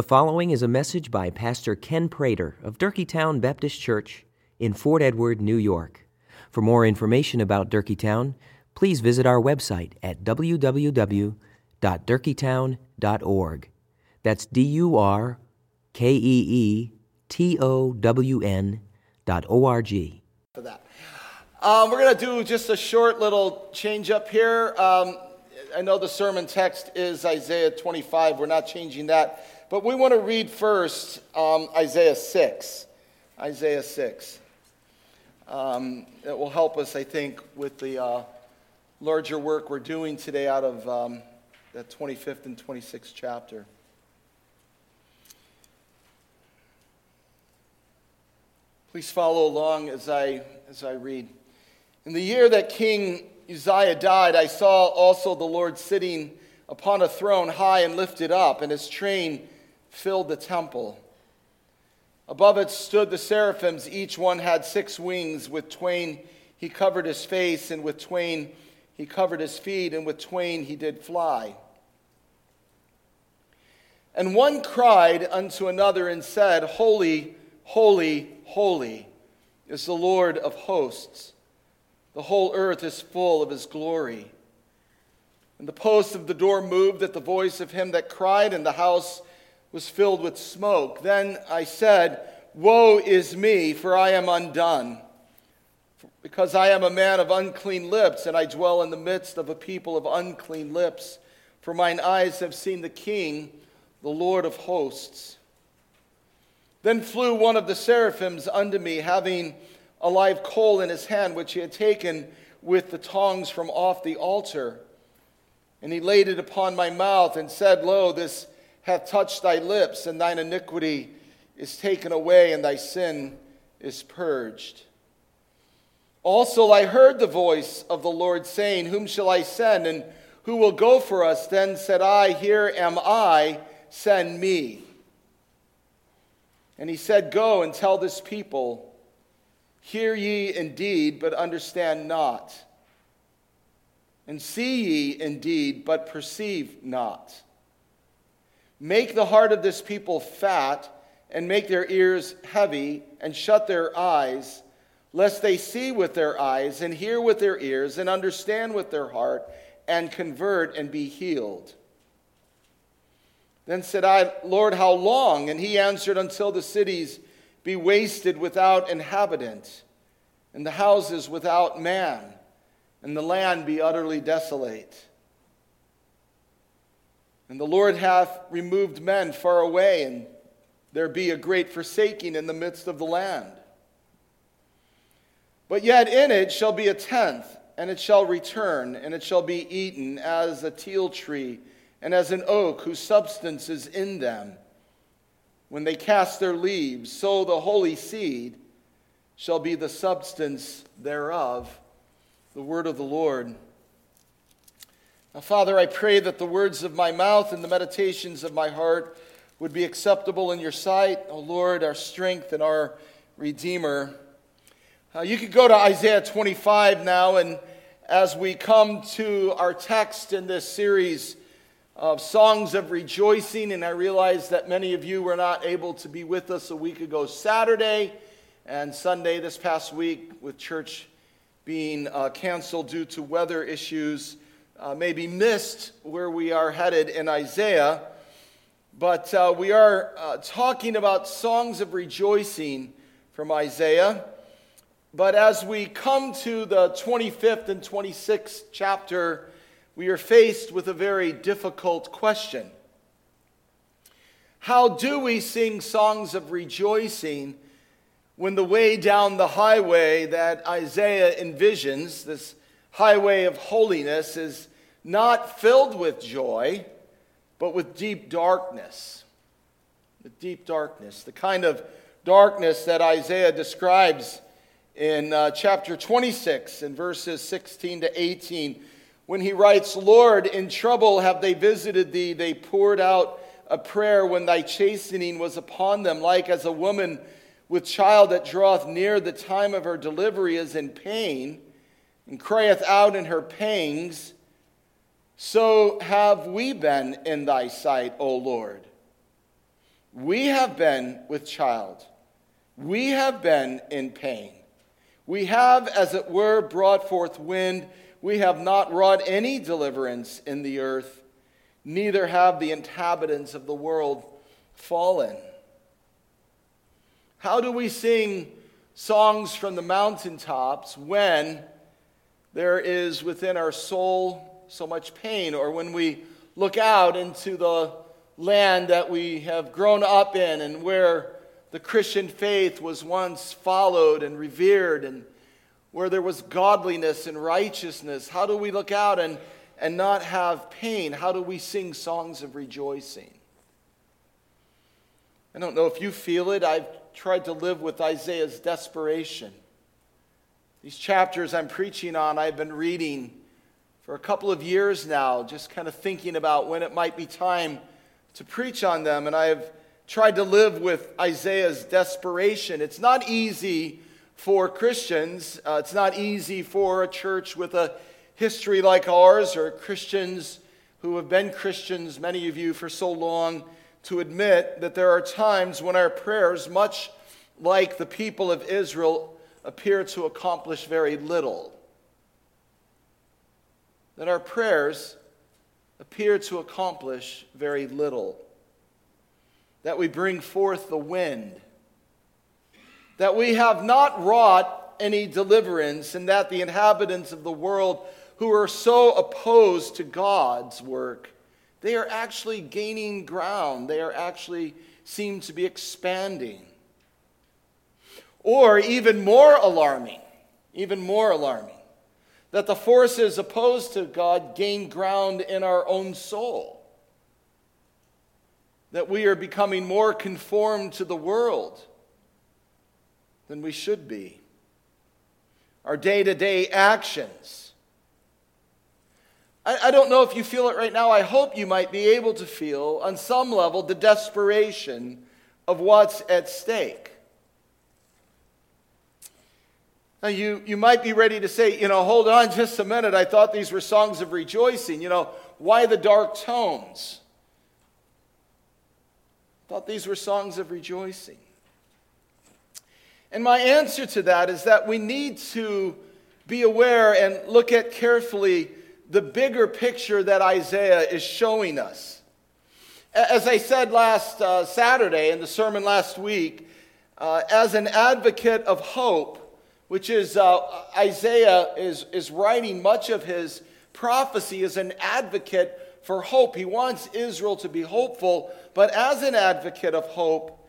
The following is a message by Pastor Ken Prater of Durkeetown Baptist Church in Fort Edward, New York. For more information about Durkeetown, please visit our website at www.durkeetown.org. That's D U R K E E T O W N dot O R G. For that. Um, we're going to do just a short little change up here. Um, I know the sermon text is Isaiah 25. We're not changing that. But we want to read first um, Isaiah 6. Isaiah 6. Um, it will help us, I think, with the uh, larger work we're doing today out of um, the 25th and 26th chapter. Please follow along as I, as I read. In the year that King Uzziah died, I saw also the Lord sitting upon a throne high and lifted up, and his train filled the temple. Above it stood the seraphims. Each one had six wings. With twain he covered his face, and with twain he covered his feet, and with twain he did fly. And one cried unto another and said, Holy, holy, holy is the Lord of hosts. The whole earth is full of his glory. And the posts of the door moved at the voice of him that cried, and the house was filled with smoke. Then I said, Woe is me, for I am undone, because I am a man of unclean lips, and I dwell in the midst of a people of unclean lips. For mine eyes have seen the King, the Lord of hosts. Then flew one of the seraphims unto me, having a live coal in his hand, which he had taken with the tongs from off the altar. And he laid it upon my mouth and said, Lo, this hath touched thy lips, and thine iniquity is taken away, and thy sin is purged. Also, I heard the voice of the Lord saying, Whom shall I send, and who will go for us? Then said I, Here am I, send me. And he said, Go and tell this people, Hear ye indeed, but understand not. And see ye indeed, but perceive not. Make the heart of this people fat, and make their ears heavy, and shut their eyes, lest they see with their eyes, and hear with their ears, and understand with their heart, and convert and be healed. Then said I, Lord, how long? And he answered, Until the cities be wasted without inhabitant, and the houses without man, and the land be utterly desolate. And the Lord hath removed men far away, and there be a great forsaking in the midst of the land. But yet in it shall be a tenth, and it shall return, and it shall be eaten as a teil tree, and as an oak whose substance is in them. When they cast their leaves, so the holy seed shall be the substance thereof. The word of the Lord. Now, Father, I pray that the words of my mouth and the meditations of my heart would be acceptable in your sight, O Lord, our strength and our Redeemer. Uh, you could go to Isaiah 25 now, and as we come to our text in this series of songs of rejoicing, and I realize that many of you were not able to be with us a week ago Saturday and Sunday this past week with church being uh, canceled due to weather issues uh, maybe missed where we are headed in Isaiah, but uh, we are uh, talking about songs of rejoicing from Isaiah. But as we come to the 25th and 26th chapter, we are faced with a very difficult question. How do we sing songs of rejoicing when the way down the highway that Isaiah envisions, this highway of holiness, is not filled with joy, but with deep darkness. With deep darkness, the kind of darkness that Isaiah describes in uh, chapter 26 in verses 16 to 18 when he writes, Lord, in trouble have they visited thee. They poured out a prayer when thy chastening was upon them, like as a woman with child that draweth near the time of her delivery is in pain, and crieth out in her pangs. So have we been in thy sight, O Lord. We have been with child. We have been in pain. We have, as it were, brought forth wind. We have not wrought any deliverance in the earth, neither have the inhabitants of the world fallen. How do we sing songs from the mountaintops when there is within our soul so much pain, or when we look out into the land that we have grown up in and where the Christian faith was once followed and revered and where there was godliness and righteousness? How do we look out and, and not have pain? How do we sing songs of rejoicing? I don't know if you feel it. I've tried to live with Isaiah's desperation. These chapters I'm preaching on, I've been reading for a couple of years now, just kind of thinking about when it might be time to preach on them. And I've tried to live with Isaiah's desperation. It's not easy for Christians, uh, it's not easy for a church with a history like ours or Christians who have been Christians, many of you, for so long, to admit that there are times when our prayers, much like the people of Israel, appear to accomplish very little. That our prayers appear to accomplish very little. That we bring forth the wind. That we have not wrought any deliverance, and that the inhabitants of the world who are so opposed to God's work, they are actually gaining ground. They are actually seem to be expanding. Or even more alarming, even more alarming, that the forces opposed to God gain ground in our own soul. That we are becoming more conformed to the world than we should be. Our day to day actions. I, I, don't know if you feel it right now. I hope you might be able to feel, on some level, the desperation of what's at stake. Now, you, you might be ready to say, you know, hold on just a minute. I thought these were songs of rejoicing. You know, why the dark tones? I thought these were songs of rejoicing. And my answer to that is that we need to be aware and look at carefully the bigger picture that Isaiah is showing us. As I said last uh, Saturday in the sermon last week, uh, as an advocate of hope, which is uh, Isaiah is, is writing much of his prophecy as an advocate for hope. He wants Israel to be hopeful, but as an advocate of hope,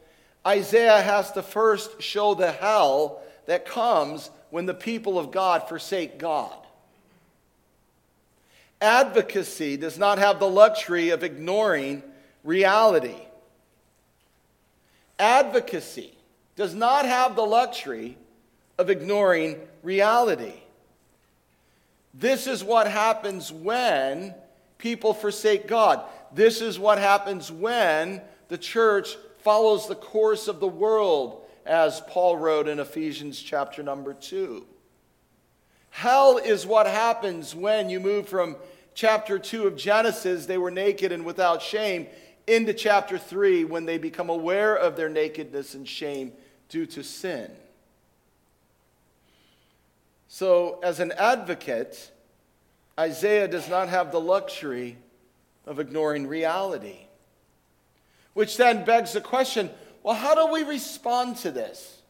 Isaiah has to first show the hell that comes when the people of God forsake God. Advocacy does not have the luxury of ignoring reality. Advocacy does not have the luxury of ignoring reality. This is what happens when people forsake God. This is what happens when the church follows the course of the world, as Paul wrote in Ephesians chapter number 2. Hell is what happens when you move from chapter 2 of Genesis, they were naked and without shame, into chapter 3 when they become aware of their nakedness and shame due to sin. So, as an advocate, Isaiah does not have the luxury of ignoring reality. Which then begs the question well, how do we respond to this?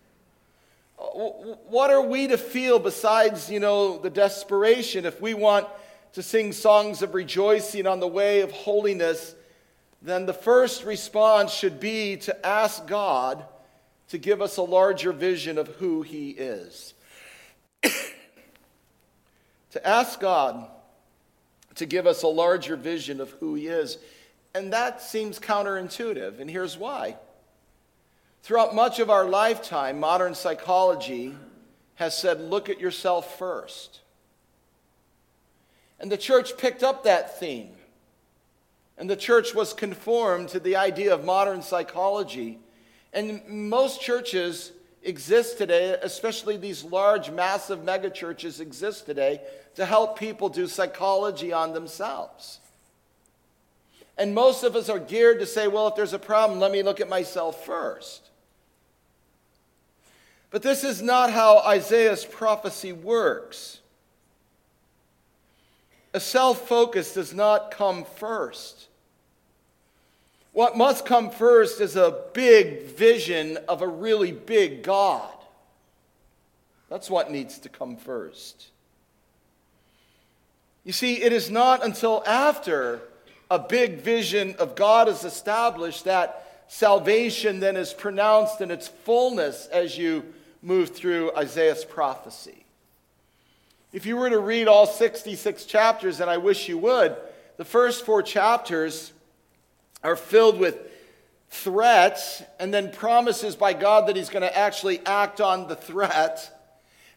What are we to feel besides, you know, the desperation? If we want to sing songs of rejoicing on the way of holiness, then the first response should be to ask God to give us a larger vision of who He is. To ask God to give us a larger vision of who He is. And that seems counterintuitive, and here's why. Throughout much of our lifetime, modern psychology has said, look at yourself first. And the church picked up that theme. And the church was conformed to the idea of modern psychology. And most churches exist today, especially these large, massive megachurches exist today to help people do psychology on themselves. And most of us are geared to say, well, if there's a problem, let me look at myself first. But this is not how Isaiah's prophecy works. A self focus does not come first. What must come first is a big vision of a really big God. That's what needs to come first. You see, it is not until after a big vision of God is established that salvation then is pronounced in its fullness as you move through Isaiah's prophecy. If you were to read all 66 chapters, and I wish you would, the first four chapters are filled with threats and then promises by God that He's going to actually act on the threat.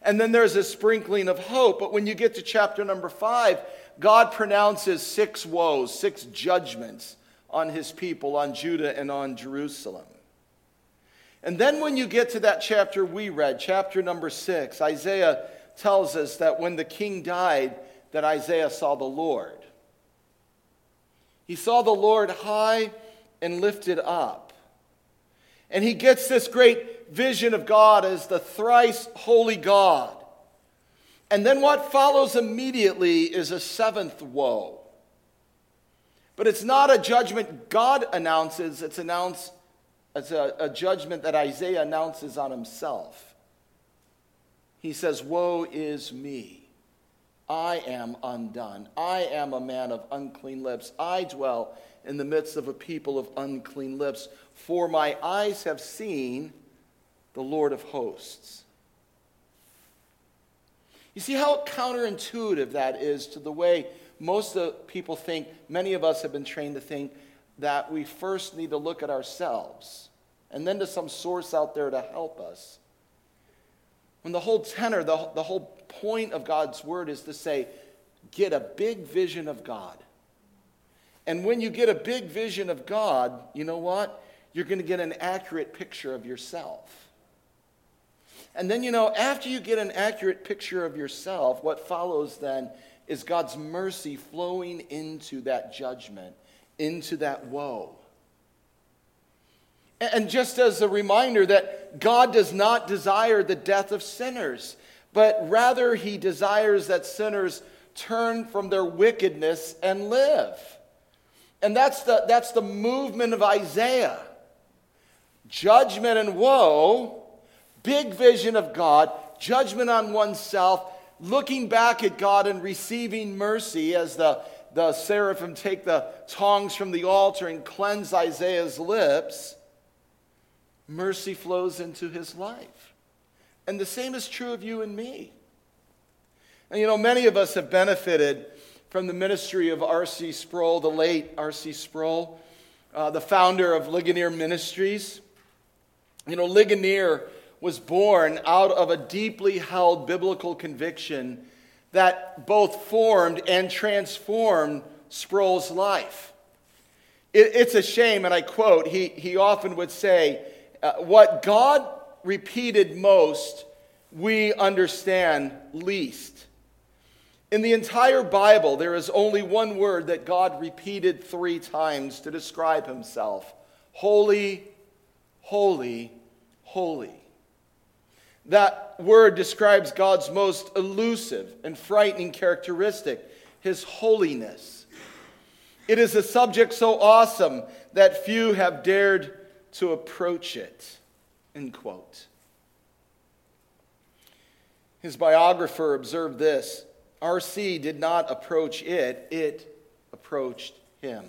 And then there's a sprinkling of hope. But when you get to chapter number five, God pronounces six woes, six judgments on His people, on Judah and on Jerusalem. And then when you get to that chapter we read, chapter number six, Isaiah tells us that when the king died, that Isaiah saw the Lord. He saw the Lord high and lifted up. And he gets this great vision of God as the thrice holy God. And then what follows immediately is a seventh woe. But it's not a judgment God announces, it's announced it's a, a judgment that Isaiah announces on himself. He says, Woe is me. I am undone. I am a man of unclean lips. I dwell in the midst of a people of unclean lips. For my eyes have seen the Lord of hosts. You see how counterintuitive that is to the way most of people think, many of us have been trained to think that we first need to look at ourselves and then to some source out there to help us. When the whole tenor, the, the whole point of God's word is to say, get a big vision of God. And when you get a big vision of God, you know what? You're going to get an accurate picture of yourself. And then, you know, after you get an accurate picture of yourself, what follows then is God's mercy flowing into that judgment, into that woe. And just as a reminder that God does not desire the death of sinners, but rather he desires that sinners turn from their wickedness and live. And that's the, that's the movement of Isaiah. Judgment and woe, big vision of God, judgment on oneself, looking back at God and receiving mercy as the, the seraphim take the tongs from the altar and cleanse Isaiah's lips mercy flows into his life. And the same is true of you and me. And you know, many of us have benefited from the ministry of R.C. Sproul, the late R.C. Sproul, uh, the founder of Ligonier Ministries. You know, Ligonier was born out of a deeply held biblical conviction that both formed and transformed Sproul's life. It, it's a shame, and I quote, he, he often would say, uh, what God repeated most, we understand least. In the entire Bible, there is only one word that God repeated three times to describe himself holy, holy, holy. That word describes God's most elusive and frightening characteristic, his holiness. It is a subject so awesome that few have dared to approach it. End quote. His biographer observed this R.C. did not approach it, it approached him.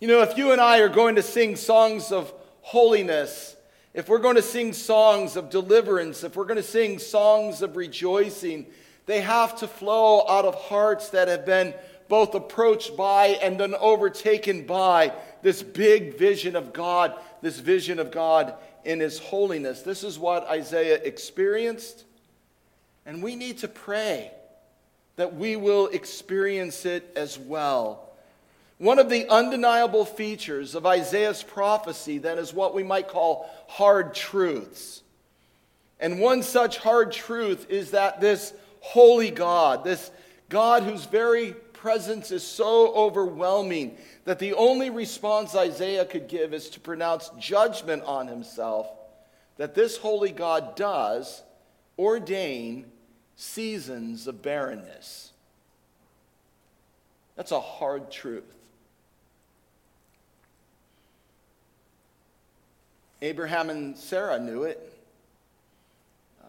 You know, if you and I are going to sing songs of holiness, if we're going to sing songs of deliverance, if we're going to sing songs of rejoicing, they have to flow out of hearts that have been both approached by and then overtaken by this big vision of God, this vision of God in His holiness. This is what Isaiah experienced. And we need to pray that we will experience it as well. One of the undeniable features of Isaiah's prophecy, then, is what we might call hard truths. And one such hard truth is that this holy God, this God who's very presence is so overwhelming that the only response Isaiah could give is to pronounce judgment on himself that this holy God does ordain seasons of barrenness. That's a hard truth. Abraham and Sarah knew it. Um,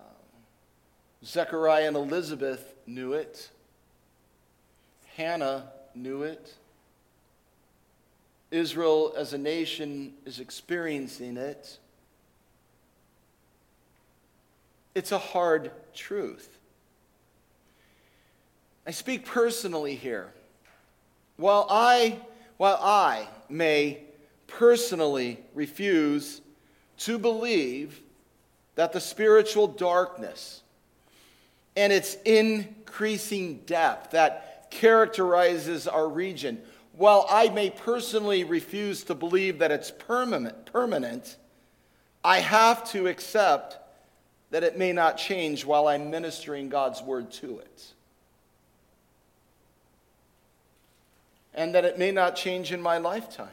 Zechariah and Elizabeth knew it. Hannah knew it. Israel as a nation is experiencing it. It's a hard truth. I speak personally here. While I, while I may personally refuse to believe that the spiritual darkness and its increasing depth that characterizes our region, while I may personally refuse to believe that it's permanent, permanent I have to accept that it may not change while I'm ministering God's word to it. And that it may not change in my lifetime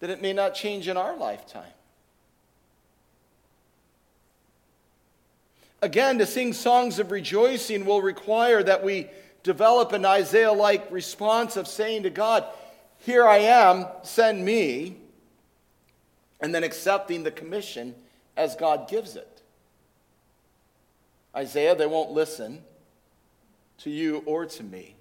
that it may not change in our lifetime. Again, to sing songs of rejoicing will require that we develop an Isaiah like response of saying to God, Here I am, send me, and then accepting the commission as God gives it. Isaiah, they won't listen to you or to me.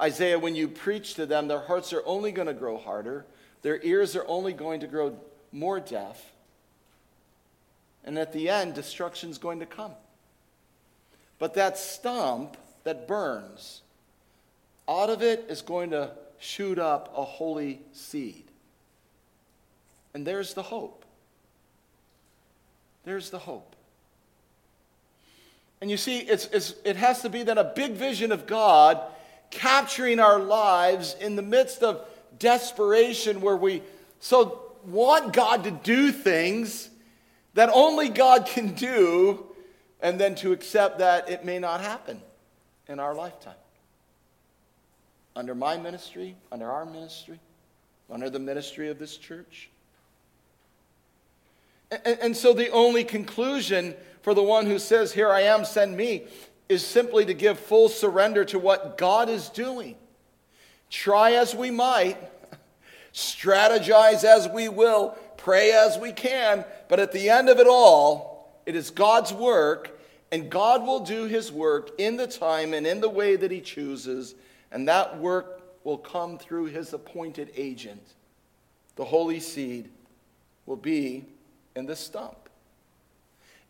Isaiah, when you preach to them, their hearts are only going to grow harder, their ears are only going to grow more deaf, and at the end, destruction's going to come. But that stump that burns, out of it is going to shoot up a holy seed. And there's the hope. There's the hope. And you see, it's, it's, it has to be then a big vision of God capturing our lives in the midst of desperation where we so want God to do things that only God can do, and then to accept that it may not happen in our lifetime. Under my ministry, under our ministry, under the ministry of this church. And, and so the only conclusion for the one who says, Here I am, send me, is simply to give full surrender to what God is doing. Try as we might, strategize as we will, pray as we can, but at the end of it all, it is God's work, and God will do his work in the time and in the way that he chooses, and that work will come through his appointed agent. The holy seed will be in the stump.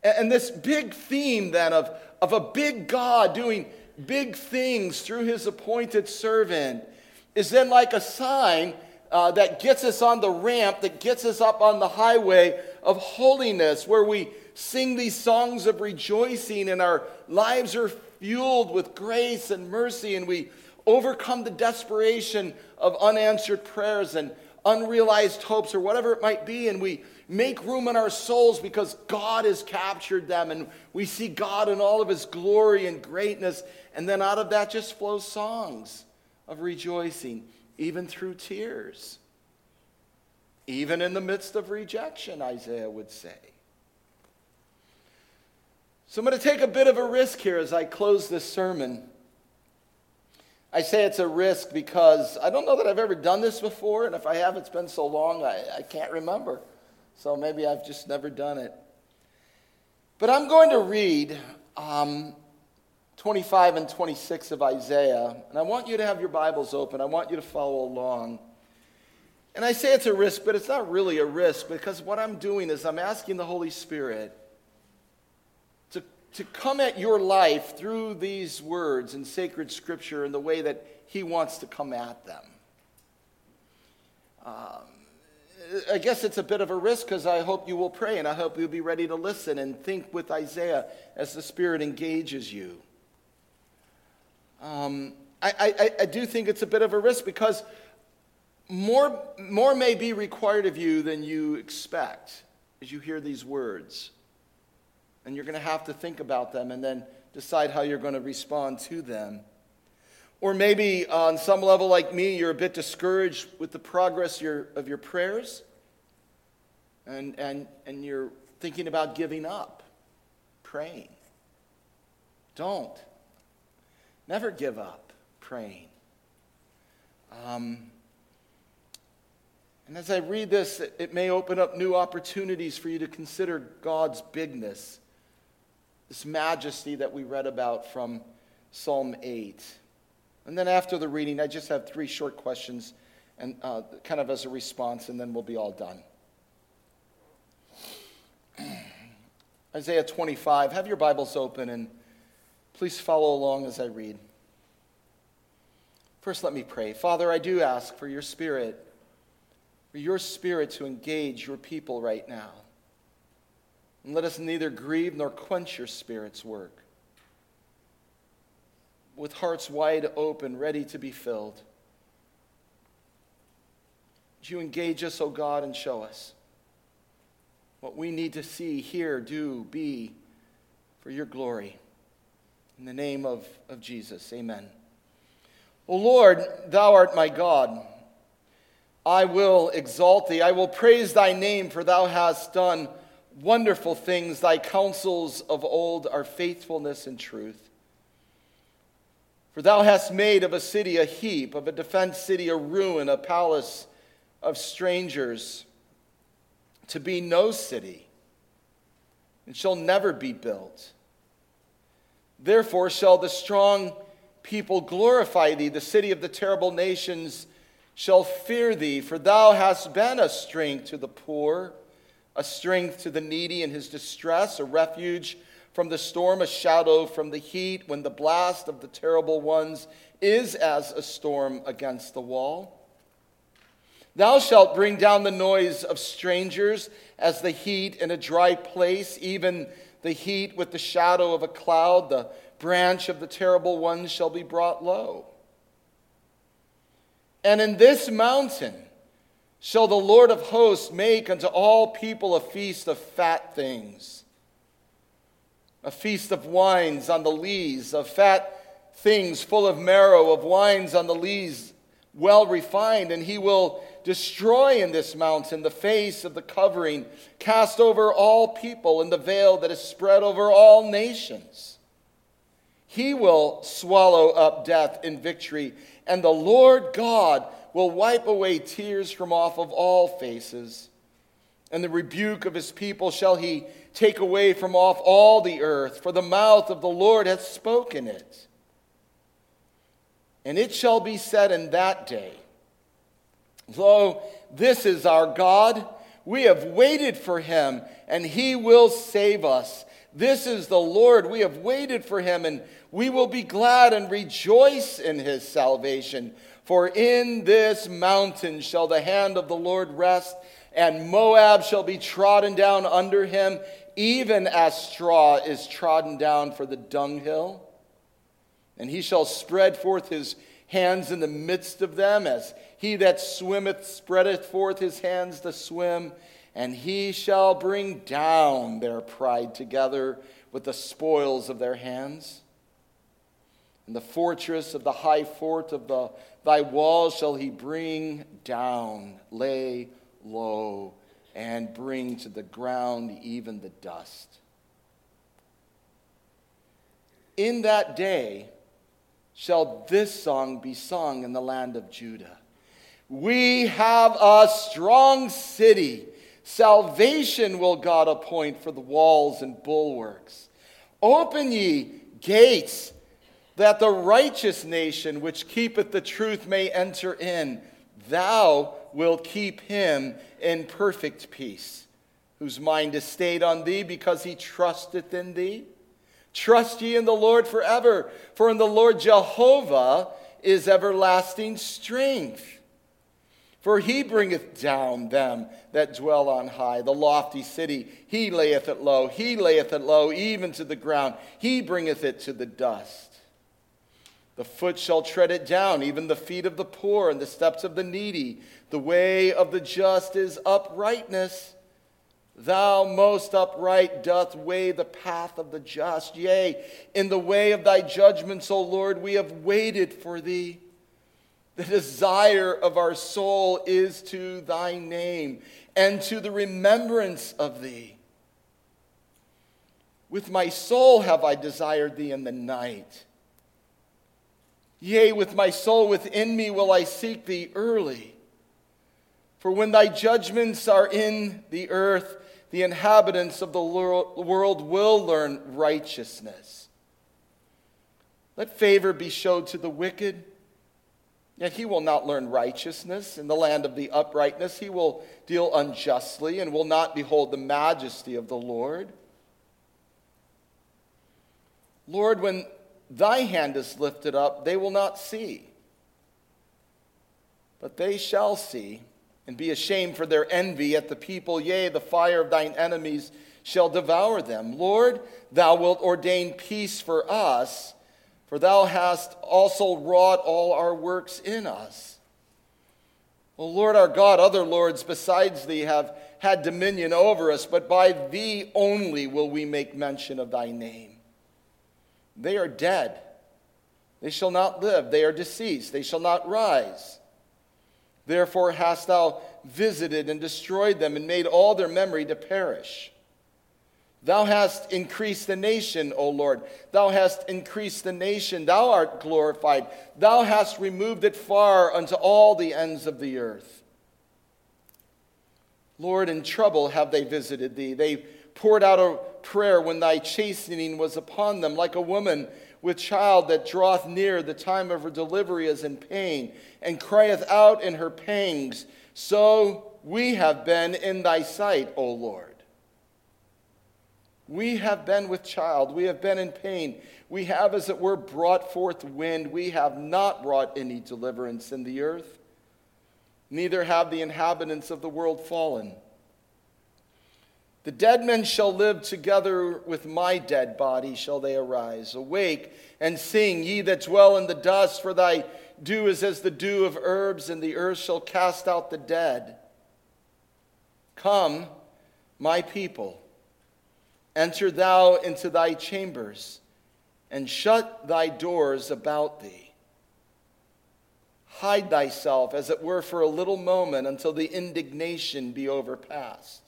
And this big theme then of, of a big God doing big things through his appointed servant is then like a sign uh, that gets us on the ramp, that gets us up on the highway of holiness, where we sing these songs of rejoicing and our lives are fueled with grace and mercy, and we overcome the desperation of unanswered prayers and unrealized hopes or whatever it might be, and we make room in our souls because God has captured them and we see God in all of his glory and greatness. And then out of that just flows songs of rejoicing, even through tears. Even in the midst of rejection, Isaiah would say. So I'm going to take a bit of a risk here as I close this sermon. I say it's a risk because I don't know that I've ever done this before, and if I have, it's been so long I, I can't remember. So maybe I've just never done it. But I'm going to read um, 25 and 26 of Isaiah, and I want you to have your Bibles open. I want you to follow along. And I say it's a risk, but it's not really a risk because what I'm doing is I'm asking the Holy Spirit to, to come at your life through these words in sacred scripture in the way that He wants to come at them. Um, I guess it's a bit of a risk because I hope you will pray and I hope you'll be ready to listen and think with Isaiah as the Spirit engages you. Um, I, I, I do think it's a bit of a risk because more, more may be required of you than you expect as you hear these words. And you're going to have to think about them and then decide how you're going to respond to them. Or maybe on some level, like me, you're a bit discouraged with the progress your, of your prayers and, and, and you're thinking about giving up praying. Don't. Never give up praying. Um, and as I read this, it may open up new opportunities for you to consider God's bigness, this majesty that we read about from Psalm 8. And then after the reading, I just have three short questions, and uh, kind of as a response, and then we'll be all done. Isaiah 25. Have your Bibles open and please follow along as I read. First, let me pray. Father, I do ask for your spirit, for your spirit to engage your people right now. And let us neither grieve nor quench your spirit's work. With hearts wide open, ready to be filled. Would you engage us, O oh God, and show us? what we need to see, hear, do, be for your glory. In the name of, of Jesus, amen. O Lord, thou art my God. I will exalt thee. I will praise thy name, for thou hast done wonderful things. Thy counsels of old are faithfulness and truth. For thou hast made of a city a heap, of a defense city a ruin, a palace of strangers to be no city, and shall never be built. Therefore shall the strong people glorify thee, the city of the terrible nations shall fear thee, for thou hast been a strength to the poor, a strength to the needy in his distress, a refuge from the storm, a shadow from the heat, when the blast of the terrible ones is as a storm against the wall. Thou shalt bring down the noise of strangers as the heat in a dry place, even the heat with the shadow of a cloud. The branch of the terrible ones shall be brought low. And in this mountain shall the Lord of hosts make unto all people a feast of fat things, a feast of wines on the lees, of fat things full of marrow, of wines on the lees well refined, and he will destroy in this mountain the face of the covering cast over all people and the veil that is spread over all nations. He will swallow up death in victory, and the Lord God will wipe away tears from off of all faces. And the rebuke of his people shall he take away from off all the earth, for the mouth of the Lord hath spoken it. And it shall be said in that day, Lo, this is our God. We have waited for him, and he will save us. This is the Lord. We have waited for him, and we will be glad and rejoice in his salvation. For in this mountain shall the hand of the Lord rest, and Moab shall be trodden down under him, even as straw is trodden down for the dunghill. And he shall spread forth his hands in the midst of them, as he that swimmeth spreadeth forth his hands to swim, and he shall bring down their pride together with the spoils of their hands. And the fortress of the high fort of the, thy walls shall he bring down, lay low, and bring to the ground even the dust. In that day, shall this song be sung in the land of Judah. We have a strong city. Salvation will God appoint for the walls and bulwarks. Open ye gates, that the righteous nation which keepeth the truth may enter in. Thou wilt keep him in perfect peace, whose mind is stayed on thee because he trusteth in thee. Trust ye in the Lord forever, for in the Lord Jehovah is everlasting strength. For he bringeth down them that dwell on high, the lofty city. He layeth it low. He layeth it low, even to the ground. He bringeth it to the dust. The foot shall tread it down, even the feet of the poor and the steps of the needy. The way of the just is uprightness, Thou most upright doth weigh the path of the just. Yea, in the way of thy judgments, O Lord, we have waited for thee. The desire of our soul is to thy name and to the remembrance of thee. With my soul have I desired thee in the night. Yea, with my soul within me will I seek thee early. For when thy judgments are in the earth, the inhabitants of the world will learn righteousness. Let favor be showed to the wicked Yet he will not learn righteousness in the land of the uprightness. He will deal unjustly and will not behold the majesty of the Lord. Lord, when thy hand is lifted up, they will not see. But they shall see and be ashamed for their envy at the people. Yea, the fire of thine enemies shall devour them. Lord, thou wilt ordain peace for us for thou hast also wrought all our works in us. O Lord our God, other lords besides thee have had dominion over us, but by thee only will we make mention of thy name. They are dead. They shall not live. They are deceased. They shall not rise. Therefore hast thou visited and destroyed them and made all their memory to perish. Thou hast increased the nation, O Lord. Thou hast increased the nation. Thou art glorified. Thou hast removed it far unto all the ends of the earth. Lord, in trouble have they visited thee. They poured out a prayer when thy chastening was upon them, like a woman with child that draweth near the time of her delivery is in pain, and crieth out in her pangs. So we have been in thy sight, O Lord. We have been with child. We have been in pain. We have, as it were, brought forth wind. We have not brought any deliverance in the earth. Neither have the inhabitants of the world fallen. The dead men shall live together with my dead body, shall they arise. Awake and sing, ye that dwell in the dust, for thy dew is as the dew of herbs, and the earth shall cast out the dead. Come, my people Enter thou into thy chambers, and shut thy doors about thee. Hide thyself, as it were, for a little moment until the indignation be overpast.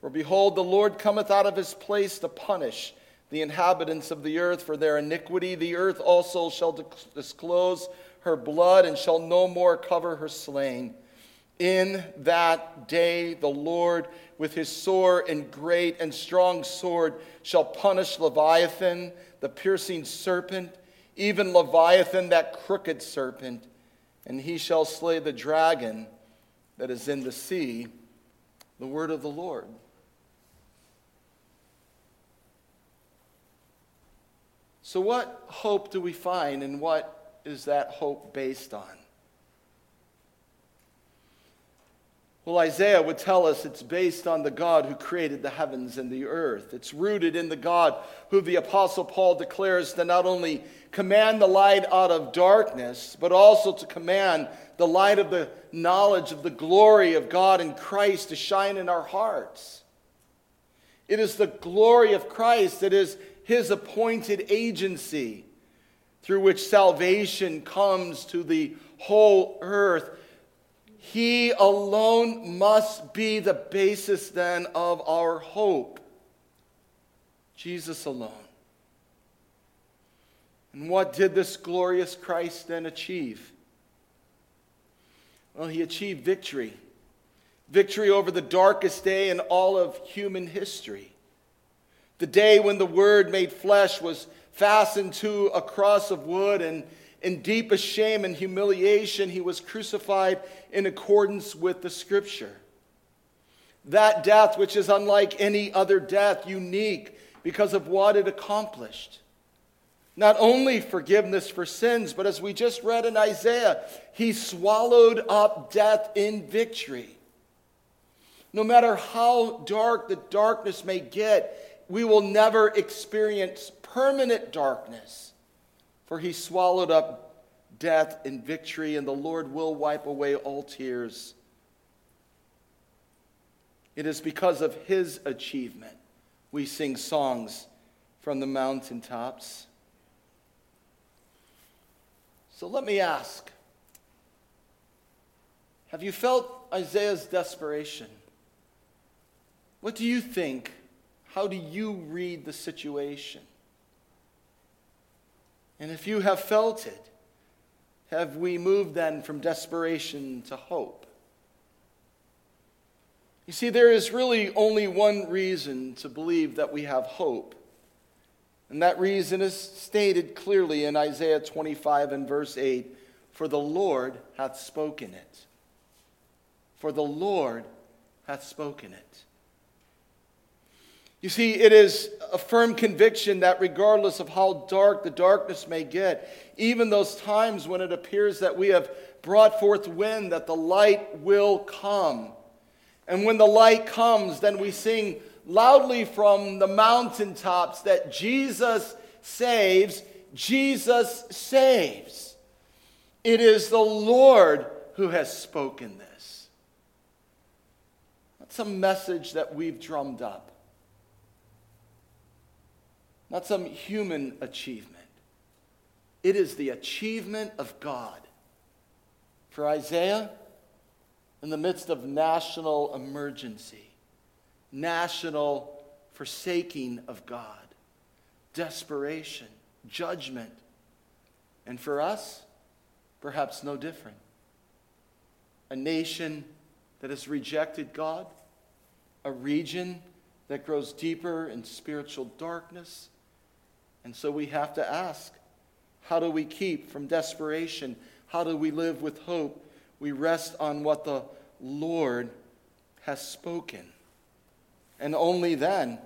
For behold, the Lord cometh out of his place to punish the inhabitants of the earth for their iniquity. The earth also shall disclose her blood and shall no more cover her slain. In that day, the Lord with his sore and great and strong sword shall punish Leviathan, the piercing serpent, even Leviathan, that crooked serpent, and he shall slay the dragon that is in the sea. The word of the Lord. So, what hope do we find, and what is that hope based on? Well, Isaiah would tell us it's based on the God who created the heavens and the earth. It's rooted in the God who the Apostle Paul declares to not only command the light out of darkness, but also to command the light of the knowledge of the glory of God in Christ to shine in our hearts. It is the glory of Christ that is his appointed agency through which salvation comes to the whole earth he alone must be the basis then of our hope. Jesus alone. And what did this glorious Christ then achieve? Well, he achieved victory. Victory over the darkest day in all of human history. The day when the Word made flesh was fastened to a cross of wood and in deepest shame and humiliation, he was crucified in accordance with the scripture. That death, which is unlike any other death, unique because of what it accomplished. Not only forgiveness for sins, but as we just read in Isaiah, he swallowed up death in victory. No matter how dark the darkness may get, we will never experience permanent darkness for he swallowed up death in victory, and the Lord will wipe away all tears. It is because of his achievement we sing songs from the mountaintops. So let me ask Have you felt Isaiah's desperation? What do you think? How do you read the situation? And if you have felt it, have we moved then from desperation to hope? You see, there is really only one reason to believe that we have hope. And that reason is stated clearly in Isaiah 25 and verse 8 For the Lord hath spoken it. For the Lord hath spoken it. You see, it is a firm conviction that regardless of how dark the darkness may get, even those times when it appears that we have brought forth wind, that the light will come. And when the light comes, then we sing loudly from the mountaintops that Jesus saves, Jesus saves. It is the Lord who has spoken this. That's a message that we've drummed up not some human achievement. It is the achievement of God. For Isaiah, in the midst of national emergency, national forsaking of God, desperation, judgment, and for us, perhaps no different. A nation that has rejected God, a region that grows deeper in spiritual darkness and so we have to ask how do we keep from desperation? How do we live with hope? We rest on what the Lord has spoken. And only then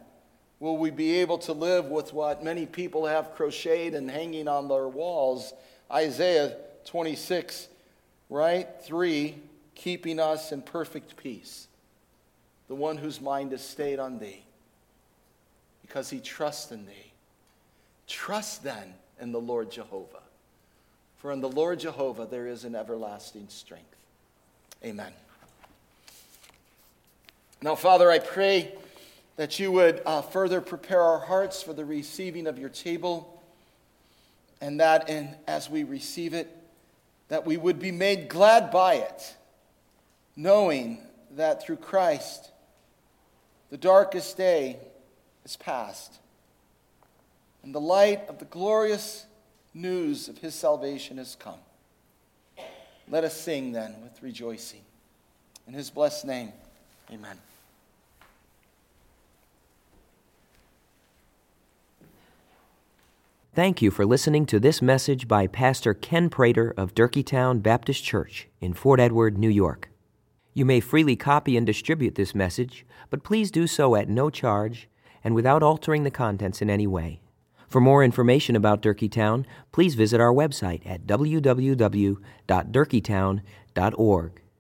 will we be able to live with what many people have crocheted and hanging on their walls. Isaiah 26, right? 3 keeping us in perfect peace. The one whose mind is stayed on thee because he trusts in thee. Trust then in the Lord Jehovah. For in the Lord Jehovah there is an everlasting strength. Amen. Now, Father, I pray that you would uh, further prepare our hearts for the receiving of your table, and that in, as we receive it, that we would be made glad by it, knowing that through Christ the darkest day is past and the light of the glorious news of his salvation has come. Let us sing then with rejoicing. In his blessed name, amen. Thank you for listening to this message by Pastor Ken Prater of Durkeetown Baptist Church in Fort Edward, New York. You may freely copy and distribute this message, but please do so at no charge and without altering the contents in any way. For more information about Durkeetown, please visit our website at www.durkeetown.org.